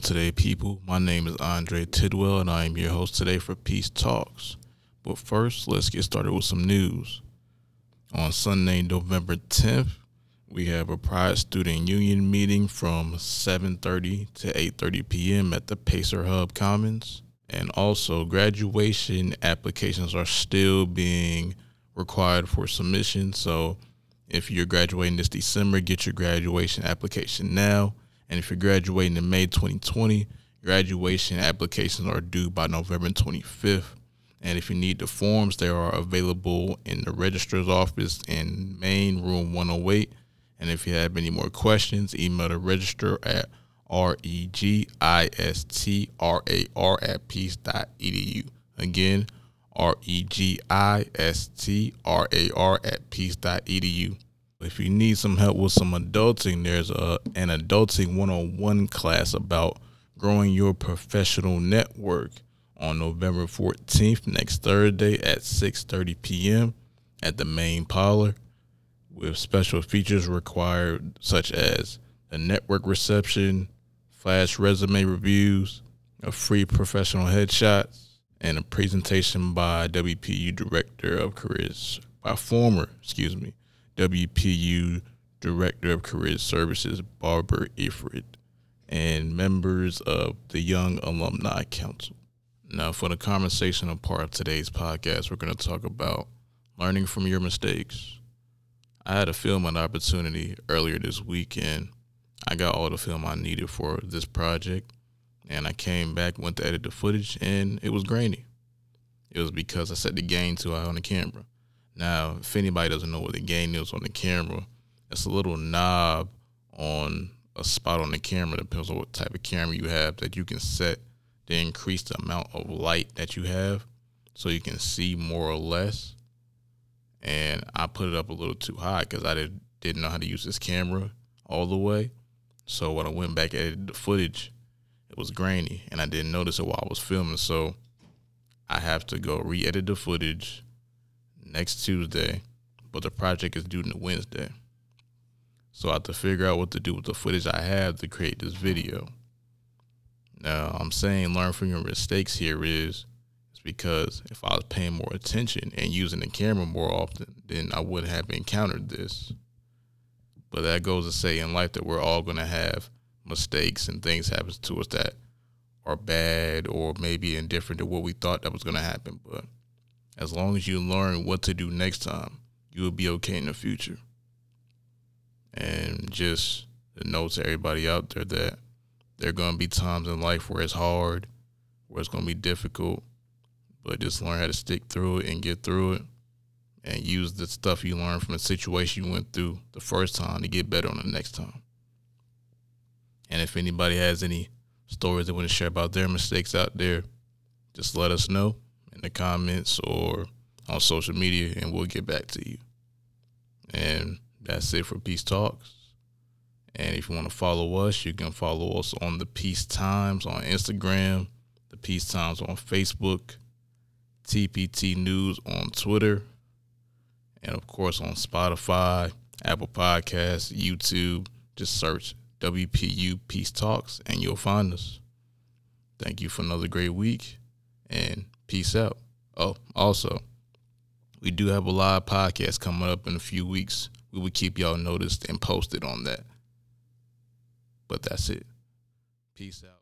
Today, people. My name is Andre Tidwell, and I am your host today for Peace Talks. But first, let's get started with some news. On Sunday, November 10th, we have a Pride Student Union meeting from 7:30 to 8:30 p.m. at the Pacer Hub Commons. And also, graduation applications are still being required for submission. So, if you're graduating this December, get your graduation application now. And if you're graduating in May 2020, graduation applications are due by November 25th. And if you need the forms, they are available in the registrar's office in main room 108. And if you have any more questions, email the registrar at r-e-g-i-s-t-r-a-r at peace.edu. Again, r-e-g-i-s-t-r-a-r at peace.edu. If you need some help with some adulting, there's a an adulting 101 class about growing your professional network on November 14th, next Thursday at 6:30 p.m. at the main parlor with special features required such as a network reception, flash resume reviews, a free professional headshots, and a presentation by WPU Director of Careers by former, excuse me, WPU Director of Career Services, Barbara Ifrit, and members of the Young Alumni Council. Now, for the conversational part of today's podcast, we're going to talk about learning from your mistakes. I had a film an opportunity earlier this weekend. I got all the film I needed for this project, and I came back, went to edit the footage, and it was grainy. It was because I set the gain too high on the camera. Now, if anybody doesn't know what the gain is on the camera, it's a little knob on a spot on the camera, depends on what type of camera you have, that you can set to increase the amount of light that you have so you can see more or less. And I put it up a little too high because I did, didn't know how to use this camera all the way. So when I went back edited the footage, it was grainy and I didn't notice it while I was filming. So I have to go re edit the footage next Tuesday, but the project is due on Wednesday. So I have to figure out what to do with the footage I have to create this video. Now I'm saying learn from your mistakes here is is because if I was paying more attention and using the camera more often, then I would have encountered this. But that goes to say in life that we're all gonna have mistakes and things happen to us that are bad or maybe indifferent to what we thought that was gonna happen. But as long as you learn what to do next time, you will be okay in the future. And just to note to everybody out there that there are going to be times in life where it's hard, where it's going to be difficult, but just learn how to stick through it and get through it and use the stuff you learned from the situation you went through the first time to get better on the next time. And if anybody has any stories they want to share about their mistakes out there, just let us know the comments or on social media and we'll get back to you. And that's it for Peace Talks. And if you want to follow us, you can follow us on the Peace Times on Instagram, the Peace Times on Facebook, TPT News on Twitter, and of course on Spotify, Apple Podcasts, YouTube. Just search WPU Peace Talks and you'll find us. Thank you for another great week and peace out. Oh, also, we do have a live podcast coming up in a few weeks. We will keep y'all noticed and posted on that. But that's it. Peace out.